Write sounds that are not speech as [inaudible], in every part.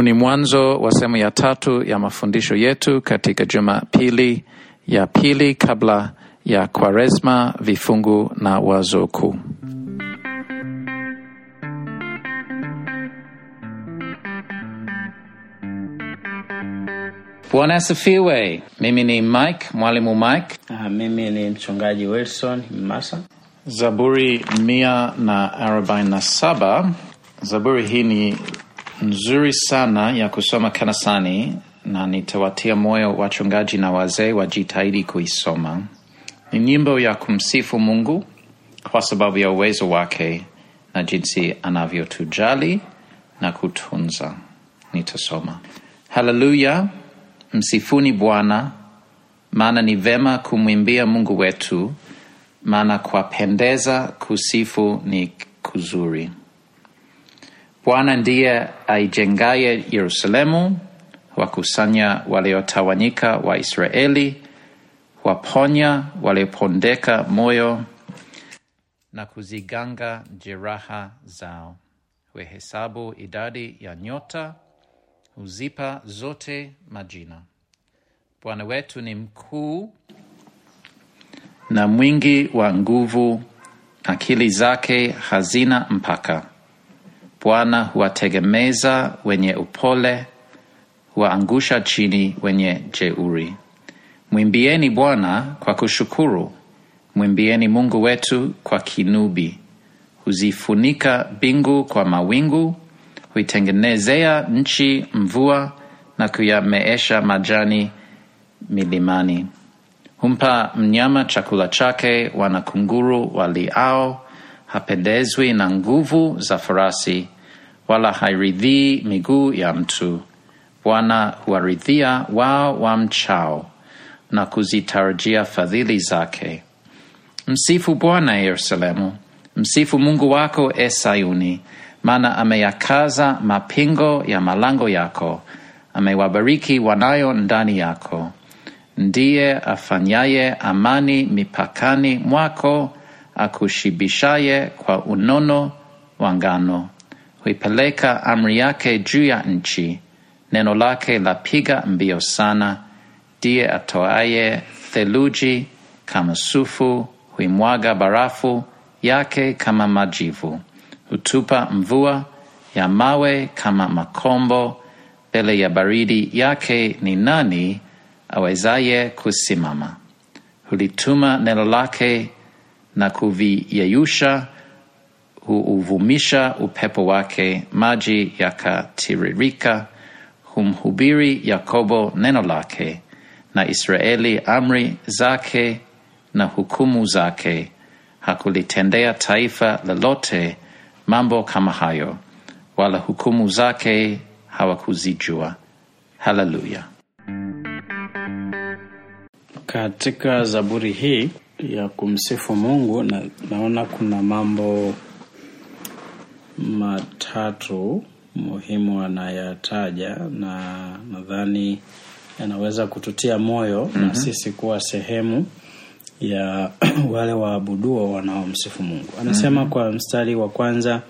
Huu ni mwanzo wa sehemu ya tatu ya mafundisho yetu katika Jumapili ya pili kabla ya Kwaresma, vifungu na wazo kuu. Bwana asifiwe. Mimi ni Mike, mwalimu Mike. Ah, mimi ni mchungaji Wilson Masa. Zaburi mia na arobaini na saba. Zaburi hii ni nzuri sana ya kusoma kanisani, na nitawatia moyo wachungaji na wazee wajitahidi kuisoma. Ni nyimbo ya kumsifu Mungu kwa sababu ya uwezo wake na jinsi anavyotujali na kutunza. Nitasoma. Haleluya, msifuni Bwana, maana ni vema kumwimbia Mungu wetu, maana kwapendeza kusifu ni kuzuri. Bwana ndiye aijengaye Yerusalemu, wakusanya waliotawanyika wa Israeli, waponya waliopondeka moyo na kuziganga jeraha zao. Huhesabu idadi ya nyota, huzipa zote majina. Bwana wetu ni mkuu na mwingi wa nguvu, akili zake hazina mpaka. Bwana huwategemeza wenye upole, huwaangusha chini wenye jeuri. Mwimbieni Bwana kwa kushukuru, mwimbieni Mungu wetu kwa kinubi. Huzifunika mbingu kwa mawingu, huitengenezea nchi mvua na kuyameesha majani milimani. Humpa mnyama chakula chake, wana kunguru waliao. Hapendezwi na nguvu za farasi, wala hairidhii miguu ya mtu. Bwana huwaridhia wao wamchao, na kuzitarajia fadhili zake. Msifu Bwana Yerusalemu, msifu Mungu wako e Sayuni, maana ameyakaza mapingo ya malango yako, amewabariki wanayo ndani yako. Ndiye afanyaye amani mipakani mwako, akushibishaye kwa unono wa ngano. Huipeleka amri yake juu ya nchi, neno lake lapiga mbio sana. Ndiye atoaye theluji kama sufu, huimwaga barafu yake kama majivu. Hutupa mvua ya mawe kama makombo. Mbele ya baridi yake ni nani awezaye kusimama? Hulituma neno lake na kuviyeyusha, huuvumisha upepo wake, maji yakatiririka. Humhubiri Yakobo neno lake, na Israeli amri zake na hukumu zake. Hakulitendea taifa lolote mambo kama hayo, wala hukumu zake hawakuzijua. Haleluya. Katika zaburi hii ya kumsifu Mungu na, naona kuna mambo matatu muhimu anayataja na nadhani yanaweza kututia moyo na sisi kuwa sehemu ya [clears throat] wale waabuduo wanaomsifu Mungu. Anasema kwa mstari wa kwanza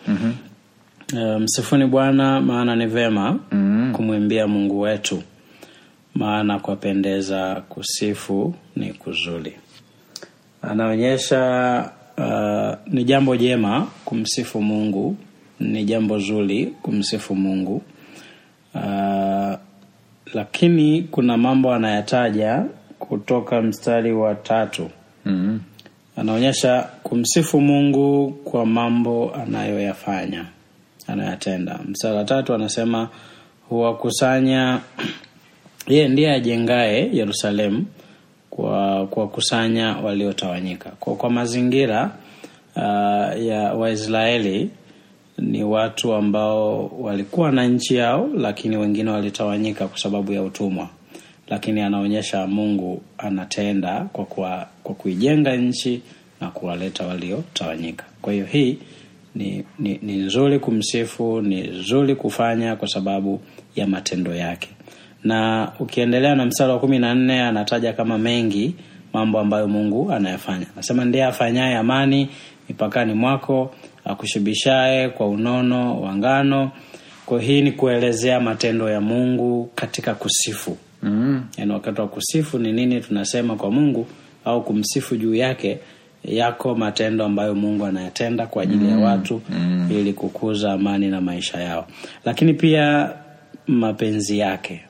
uh, msifuni Bwana maana ni vema kumwimbia Mungu wetu, maana kwapendeza kusifu ni kuzuri. Anaonyesha uh, ni jambo jema kumsifu Mungu, ni jambo zuri kumsifu Mungu. Uh, lakini kuna mambo anayataja kutoka mstari wa tatu. Mm anaonyesha kumsifu Mungu kwa mambo anayoyafanya anayatenda. Mstari wa tatu anasema huwakusanya, [clears throat] yeye ndiye ajengae Yerusalemu kwa kuwakusanya waliotawanyika. Kwa, kwa mazingira uh, ya Waisraeli ni watu ambao walikuwa na nchi yao, lakini wengine walitawanyika kwa sababu ya utumwa lakini anaonyesha Mungu anatenda kwa, kwa, kwa kuijenga nchi na kuwaleta waliotawanyika. Kwa hiyo hii ni, ni, ni nzuri kumsifu, ni nzuri kufanya kwa sababu ya matendo yake. Na ukiendelea na mstari wa kumi na nne anataja kama mengi mambo ambayo Mungu anayafanya. Anasema ndiye afanyaye amani mipakani mwako, akushibishaye kwa unono wa ngano, kwa hii ni kuelezea matendo ya mungu katika kusifu Mm. yaani wakati wa kusifu ni nini tunasema kwa mungu au kumsifu juu yake yako matendo ambayo mungu anayatenda kwa ajili ya watu mm. ili kukuza amani na maisha yao lakini pia mapenzi yake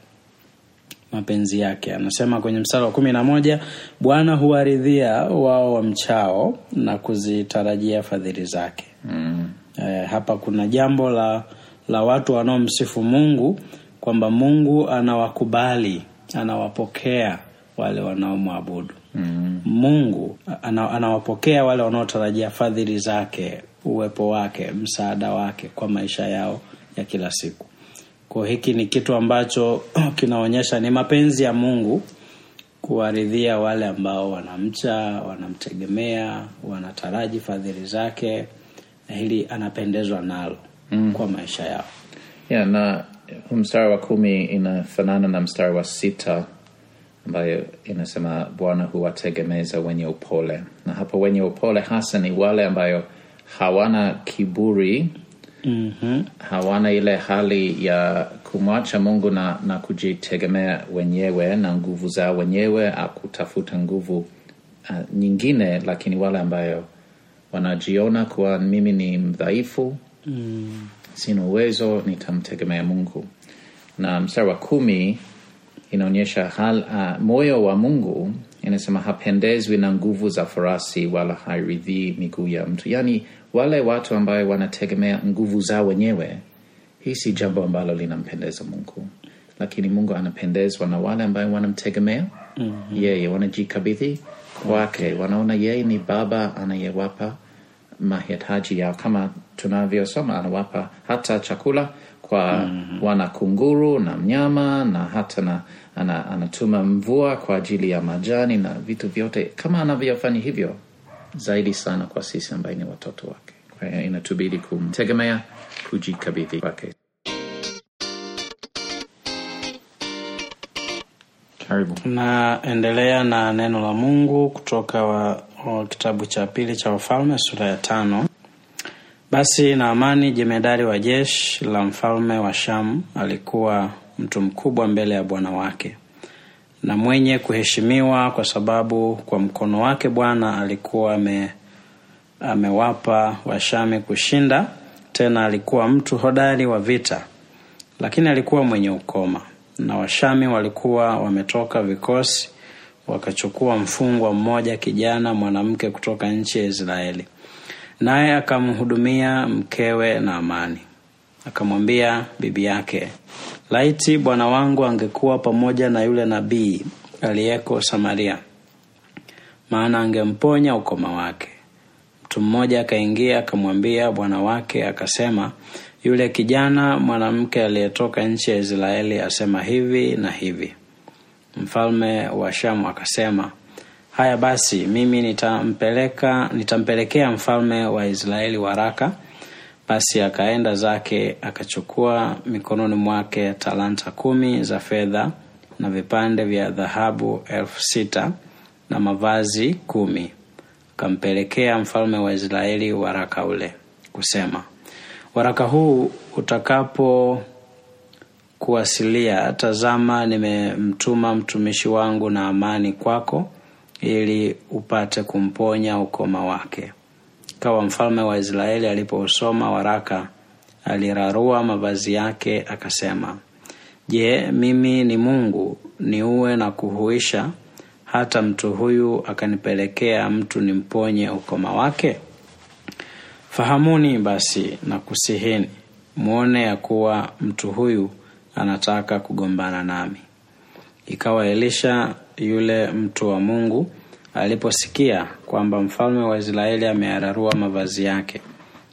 mapenzi yake anasema kwenye mstari wa kumi na moja bwana huwaridhia wao wamchao na kuzitarajia fadhili zake Mm. E, hapa kuna jambo la la watu wanaomsifu mungu kwamba mungu anawakubali anawapokea wale wanaomwabudu Mm. mungu anawapokea wale wanaotarajia fadhili zake uwepo wake msaada wake kwa maisha yao ya kila siku kwa hiki ni kitu ambacho [clears throat] kinaonyesha ni mapenzi ya mungu kuwaridhia wale ambao wanamcha wanamtegemea wanataraji fadhili zake na hili anapendezwa nalo mm. kwa maisha yao Yeah, na mstari wa kumi inafanana na mstari wa sita ambayo inasema Bwana huwategemeza wenye upole, na hapo wenye upole hasa ni wale ambayo hawana kiburi mm-hmm. hawana ile hali ya kumwacha Mungu na, na kujitegemea wenyewe na nguvu zao wenyewe au kutafuta nguvu uh, nyingine, lakini wale ambayo wanajiona kuwa mimi ni mdhaifu mm. sina uwezo, nitamtegemea Mungu. Na mstari wa kumi inaonyesha hal, uh, moyo wa Mungu inasema hapendezwi na nguvu za farasi wala hairidhii miguu ya mtu, yaani wale watu ambayo wanategemea nguvu zao wenyewe, hii si jambo ambalo linampendeza Mungu, lakini Mungu anapendezwa na wale ambayo wanamtegemea mm-hmm. yeye, wanajikabidhi kwake, wanaona yeye ni Baba anayewapa mahitaji yao. Kama tunavyosoma anawapa hata chakula kwa mm-hmm. wanakunguru na mnyama na hata na, ana, anatuma mvua kwa ajili ya majani na vitu vyote. Kama anavyofanya hivyo zaidi sana kwa sisi ambaye ni watoto wake. Kwa hiyo inatubidi kumtegemea kujikabidhi kwake. Karibu. Naendelea na neno la mungu kutoka wa, wa kitabu cha pili cha wafalme sura ya tano basi naamani jemedari wa jeshi la mfalme wa sham alikuwa mtu mkubwa mbele ya bwana wake na mwenye kuheshimiwa kwa sababu kwa mkono wake bwana alikuwa ame, amewapa washami kushinda. Tena alikuwa mtu hodari wa vita lakini alikuwa mwenye ukoma. Na washami walikuwa wametoka vikosi wakachukua mfungwa mmoja kijana mwanamke kutoka nchi ya israeli naye akamhudumia mkewe na amani. Akamwambia bibi yake laiti bwana wangu angekuwa pamoja na yule nabii aliyeko samaria maana angemponya ukoma wake. Mtu mmoja akaingia akamwambia bwana wake akasema yule kijana mwanamke aliyetoka nchi ya israeli asema hivi na hivi. Mfalme wa shamu akasema haya basi mimi nitampeleka nitampelekea mfalme wa israeli waraka. Basi akaenda zake akachukua mikononi mwake talanta kumi za fedha na vipande vya dhahabu elfu sita na mavazi kumi. Akampelekea mfalme wa israeli waraka ule kusema waraka huu utakapo kuwasilia tazama nimemtuma mtumishi wangu na amani kwako ili upate kumponya ukoma wake. Kawa mfalme wa israeli alipousoma waraka alirarua mavazi yake akasema je mimi ni mungu niue na kuhuisha? Hata mtu huyu akanipelekea mtu nimponye ukoma wake? Fahamuni basi na kusihini mwone ya kuwa mtu huyu anataka kugombana nami ikawa elisha yule mtu wa mungu aliposikia kwamba mfalme wa israeli ameararua mavazi yake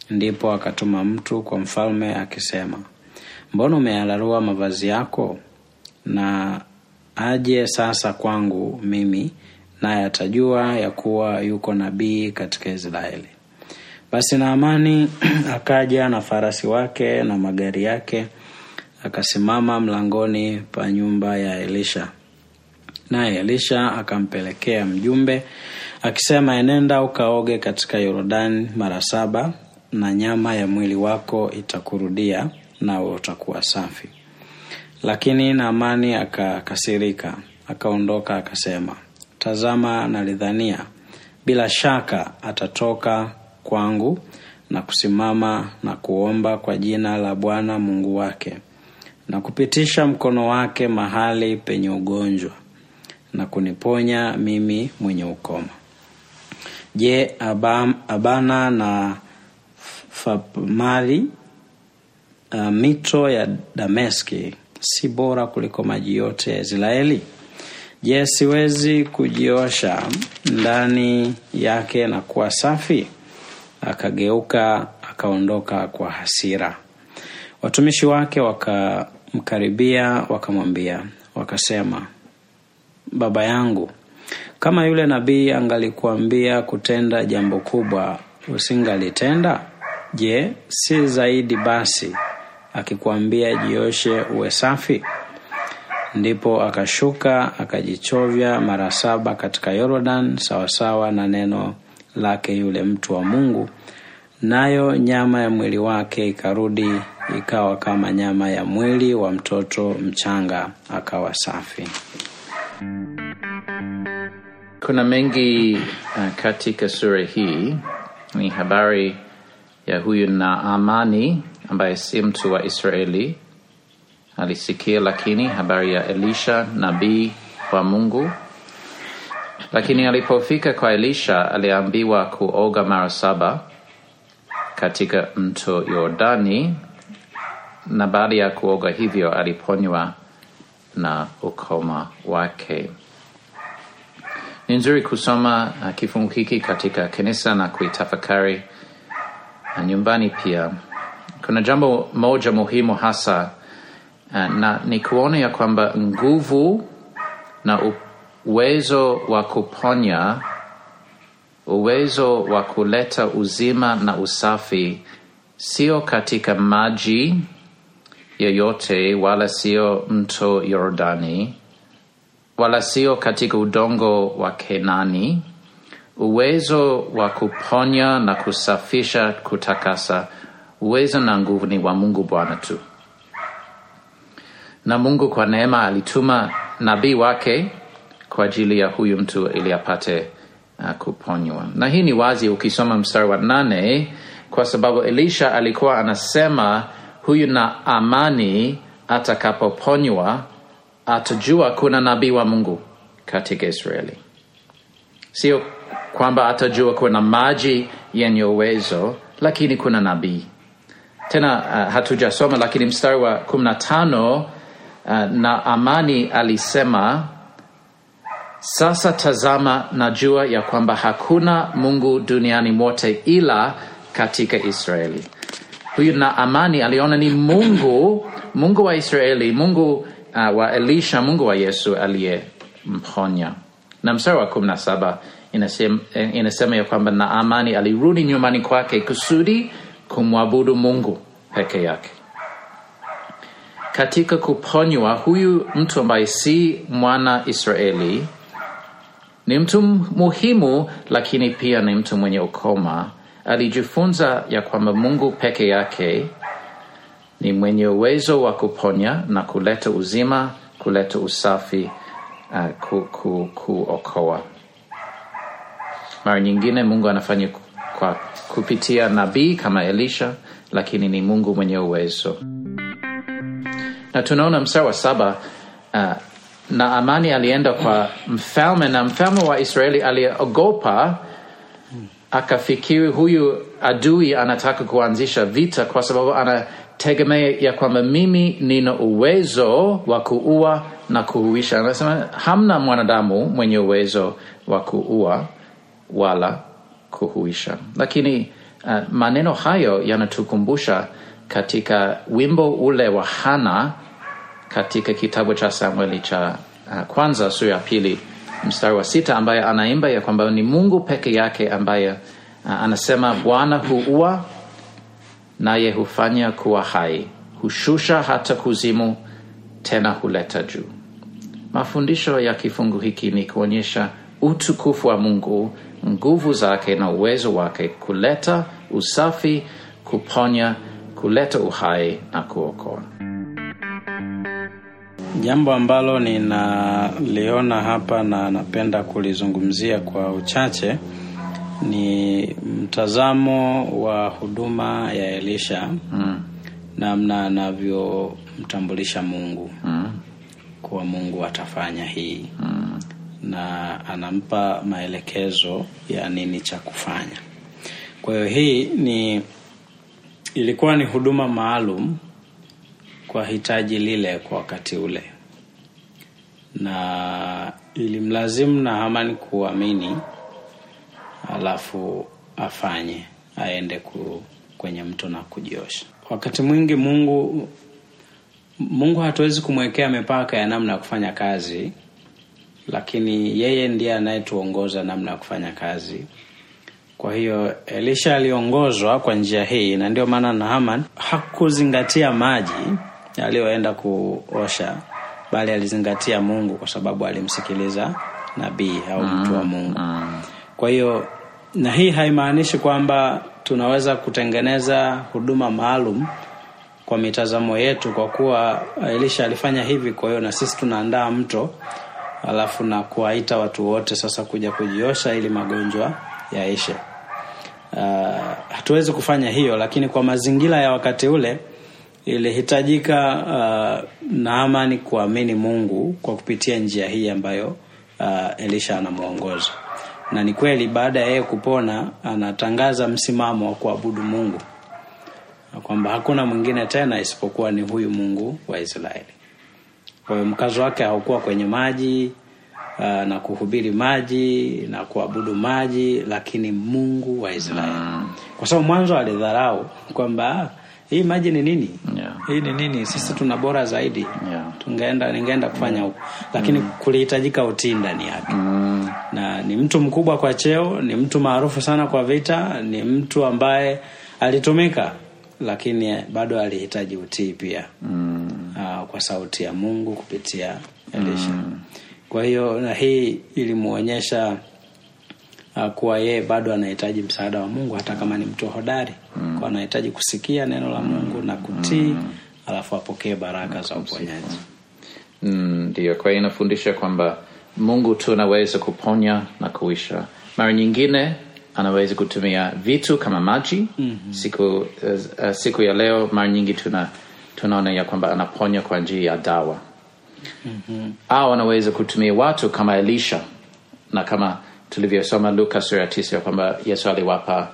ndipo akatuma mtu kwa mfalme akisema mbona umeararua mavazi yako? Na aje sasa kwangu mimi naye atajua ya kuwa yuko nabii katika israeli. Basi naamani [clears throat] akaja na farasi wake na magari yake akasimama mlangoni pa nyumba ya elisha naye elisha akampelekea mjumbe akisema enenda ukaoge katika Yordani mara saba na nyama ya mwili wako itakurudia nawe utakuwa safi. Lakini Naamani akakasirika, akaondoka, akasema, tazama, nalidhania bila shaka atatoka kwangu na kusimama na kuomba kwa jina la Bwana Mungu wake na kupitisha mkono wake mahali penye ugonjwa na kuniponya mimi mwenye ukoma. Je, Abam, Abana na Fapmari uh, mito ya Dameski si bora kuliko maji yote ya Israeli? Je, siwezi kujiosha ndani yake na kuwa safi? Akageuka akaondoka kwa hasira. Watumishi wake wakamkaribia, wakamwambia, wakasema, baba yangu, kama yule nabii angalikuambia kutenda jambo kubwa, usingalitenda? Je, si zaidi basi akikuambia jioshe uwe safi? Ndipo akashuka akajichovya mara saba katika yorodan sawasawa na neno lake yule mtu wa Mungu, nayo nyama ya mwili wake ikarudi ikawa kama nyama ya mwili wa mtoto mchanga, akawa safi. Kuna mengi uh, katika sura hii. Ni habari ya huyu Naamani ambaye si mtu wa Israeli, alisikia lakini habari ya Elisha nabii wa Mungu. Lakini alipofika kwa Elisha, aliambiwa kuoga mara saba katika mto Yordani, na baada ya kuoga hivyo aliponywa na ukoma wake. Ni nzuri kusoma uh, kifungu hiki katika kanisa na kuitafakari na nyumbani pia. Kuna jambo moja muhimu hasa uh, na ni kuona ya kwamba nguvu na uwezo wa kuponya, uwezo wa kuleta uzima na usafi sio katika maji yoyote, wala sio mto Yordani, wala sio katika udongo wa Kenani. Uwezo wa kuponya na kusafisha, kutakasa, uwezo na nguvu ni wa Mungu Bwana tu. Na Mungu kwa neema alituma nabii wake kwa ajili ya huyu mtu ili apate uh, kuponywa. Na hii ni wazi ukisoma mstari wa nane, kwa sababu Elisha alikuwa anasema huyu na amani atakapoponywa atajua kuna nabii wa Mungu katika Israeli. Sio kwamba atajua kuna maji yenye uwezo, lakini kuna nabii tena. Uh, hatujasoma lakini mstari wa kumi na tano uh, na amani alisema, sasa tazama, najua ya kwamba hakuna Mungu duniani mote ila katika Israeli. Huyu na amani aliona ni Mungu, Mungu wa Israeli, Mungu uh, wa Elisha, Mungu wa Yesu aliyemponya. Na mstari wa kumi na saba inasema, inasema ya kwamba na amani alirudi nyumbani kwake kusudi kumwabudu Mungu peke yake. Katika kuponywa, huyu mtu ambaye si mwana Israeli ni mtu muhimu, lakini pia ni mtu mwenye ukoma. Alijifunza ya kwamba Mungu peke yake ni mwenye uwezo wa kuponya na kuleta uzima, kuleta usafi, uh, ku, ku, kuokoa. Mara nyingine Mungu anafanya kwa kupitia nabii kama Elisha, lakini ni Mungu mwenye uwezo. Na tunaona mstari wa saba uh, na amani alienda kwa mfalme na mfalme wa Israeli aliogopa, akafikiri huyu adui anataka kuanzisha vita, kwa sababu anategemea ya kwamba mimi nina uwezo wa kuua na kuhuisha. Anasema hamna mwanadamu mwenye uwezo wa kuua wala kuhuisha. Lakini uh, maneno hayo yanatukumbusha katika wimbo ule wa Hana katika kitabu cha Samueli cha uh, kwanza sura ya pili mstari wa sita ambaye anaimba ya kwamba ni Mungu peke yake ambaye uh, anasema Bwana huua naye hufanya kuwa hai, hushusha hata kuzimu, tena huleta juu. Mafundisho ya kifungu hiki ni kuonyesha utukufu wa Mungu, nguvu zake na uwezo wake kuleta usafi, kuponya kuleta uhai na kuokoa. Jambo ambalo ninaliona hapa na napenda kulizungumzia kwa uchache ni mtazamo wa huduma ya Elisha Mm. namna anavyomtambulisha Mungu Mm. kuwa Mungu atafanya hii Mm. na anampa maelekezo ya nini cha kufanya. Kwa hiyo hii ni ilikuwa ni huduma maalum kwa hitaji lile kwa wakati ule, na ilimlazimu Nahamani kuamini, alafu afanye, aende ku, kwenye mto na kujiosha. Wakati mwingi Mungu Mungu hatuwezi kumwekea mipaka ya namna ya kufanya kazi lakini yeye ndiye anayetuongoza namna ya kufanya kazi. Kwa hiyo Elisha aliongozwa kwa njia hii, na ndio maana Nahaman hakuzingatia maji aliyoenda kuosha, bali alizingatia Mungu kwa sababu alimsikiliza nabii au mtu wa Mungu. Mm. Kwa hiyo na hii haimaanishi kwamba tunaweza kutengeneza huduma maalum kwa mitazamo yetu, kwa kuwa Elisha alifanya hivi, kwa hiyo na sisi tunaandaa mto alafu na kuwaita watu wote sasa kuja kujiosha ili magonjwa yaishe. Uh, hatuwezi kufanya hiyo, lakini kwa mazingira ya wakati ule ilihitajika uh, Naamani kuamini Mungu kwa kupitia njia hii ambayo uh, Elisha anamwongoza, na ni kweli, baada ya yeye kupona anatangaza msimamo wa kuabudu Mungu. Kwamba hakuna mwingine tena isipokuwa ni huyu Mungu wa Israeli. Kwa hiyo mkazo wake haukuwa kwenye maji uh, na kuhubiri maji na kuabudu maji, lakini Mungu wa Israeli, kwa sababu mwanzo alidharau kwamba "Ah, hii maji ni nini? Yeah. Hii ni nini? Sisi tuna bora zaidi, Yeah. tungeenda ningeenda kufanya huko, lakini kulihitajika utii ndani yake Mm. na ni mtu mkubwa kwa cheo, ni mtu maarufu sana kwa vita, ni mtu ambaye alitumika, lakini bado alihitaji utii pia Mm. uh, kwa sauti ya Mungu kupitia Elisha. Kwa hiyo na hii ilimwonyesha uh, kuwa yeye bado anahitaji msaada wa Mungu hata kama ni mtu hodari, kwa anahitaji kusikia neno la Mungu na kutii, alafu apokee baraka za uponyaji. Mm, kwa hiyo inafundisha kwamba Mungu tu anaweza kuponya na kuisha. Mara nyingine anaweza kutumia vitu kama maji. mm-hmm. siku, uh, siku ya leo mara nyingi tuna tunaona ya kwamba anaponya kwa njia ya dawa. mm-hmm. au anaweza kutumia watu kama Elisha na kama tulivyosoma Luka sura ya tisa ya kwamba Yesu aliwapa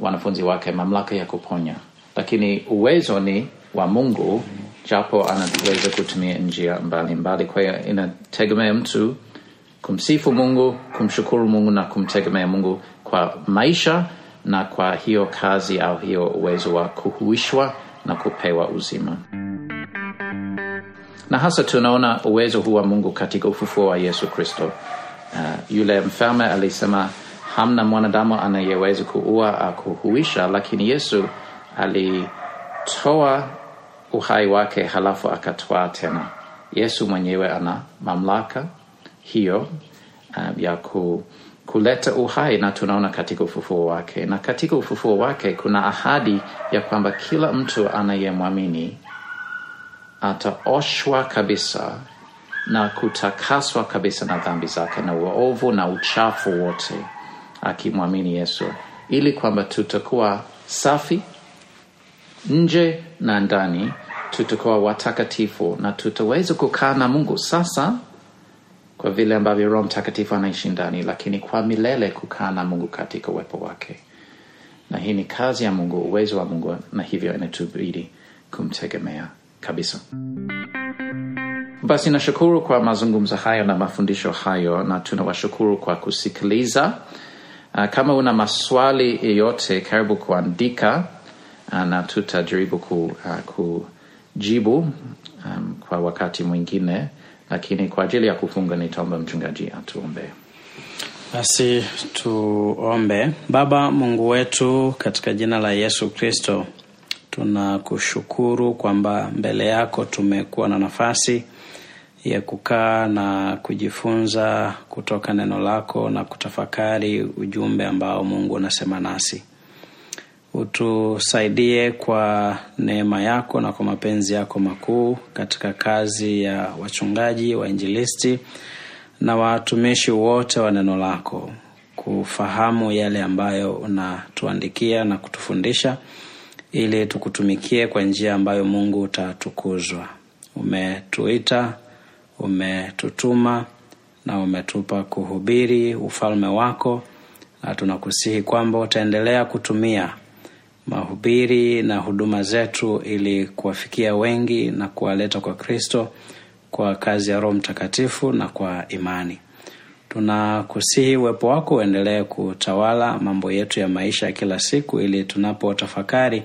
wanafunzi wake mamlaka ya kuponya, lakini uwezo ni wa Mungu, japo anaweza kutumia njia mbalimbali. Kwa hiyo inategemea mtu kumsifu Mungu, kumshukuru Mungu na kumtegemea Mungu kwa maisha na kwa hiyo kazi au hiyo uwezo wa kuhuishwa na kupewa uzima na hasa tunaona uwezo huu wa Mungu katika ufufuo wa Yesu Kristo. Uh, yule mfalme alisema hamna mwanadamu anayeweza kuua au kuhuisha, lakini Yesu alitoa uhai wake halafu akatwaa tena. Yesu mwenyewe ana mamlaka hiyo uh, ya ku, kuleta uhai, na tunaona katika ufufuo wake, na katika ufufuo wake kuna ahadi ya kwamba kila mtu anayemwamini ataoshwa kabisa na kutakaswa kabisa na dhambi zake na uovu na uchafu wote, akimwamini Yesu, ili kwamba tutakuwa safi nje na ndani, tutakuwa watakatifu na tutaweza kukaa na Mungu sasa, kwa vile ambavyo Roho Mtakatifu anaishi ndani, lakini kwa milele kukaa na Mungu katika uwepo wake. Na hii ni kazi ya Mungu, uwezo wa Mungu, na hivyo inatubidi kumtegemea kabisa. Basi nashukuru kwa mazungumzo hayo na mafundisho hayo, na tunawashukuru kwa kusikiliza. Uh, kama una maswali yeyote, karibu kuandika uh, na tutajaribu ku, uh, kujibu um, kwa wakati mwingine, lakini kwa ajili ya kufunga nitaomba mchungaji atuombee. Basi tuombe. Baba Mungu wetu, katika jina la Yesu Kristo, tunakushukuru kwamba mbele yako tumekuwa na nafasi ya kukaa na kujifunza kutoka neno lako na kutafakari ujumbe ambao Mungu unasema nasi. utusaidie kwa neema yako na kwa mapenzi yako makuu katika kazi ya wachungaji wainjilisti na watumishi wote wa neno lako kufahamu yale ambayo unatuandikia na kutufundisha ili tukutumikie kwa njia ambayo mungu utatukuzwa umetuita umetutuma na umetupa kuhubiri ufalme wako na tunakusihi kwamba utaendelea kutumia mahubiri na huduma zetu ili kuwafikia wengi na kuwaleta kwa kristo kwa kazi ya roho mtakatifu na kwa imani. Tunakusihi uwepo wako uendelee kutawala mambo yetu ya maisha ya kila siku ili tunapotafakari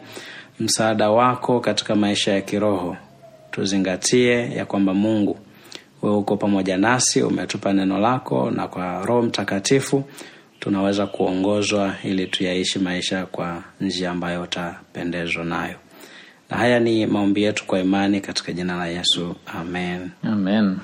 msaada wako katika maisha ya kiroho tuzingatie ya kwamba mungu wewe uko pamoja nasi umetupa neno lako na kwa roho mtakatifu tunaweza kuongozwa ili tuyaishi maisha kwa njia ambayo utapendezwa nayo. Na haya ni maombi yetu kwa imani katika jina la yesu. Amen. Amen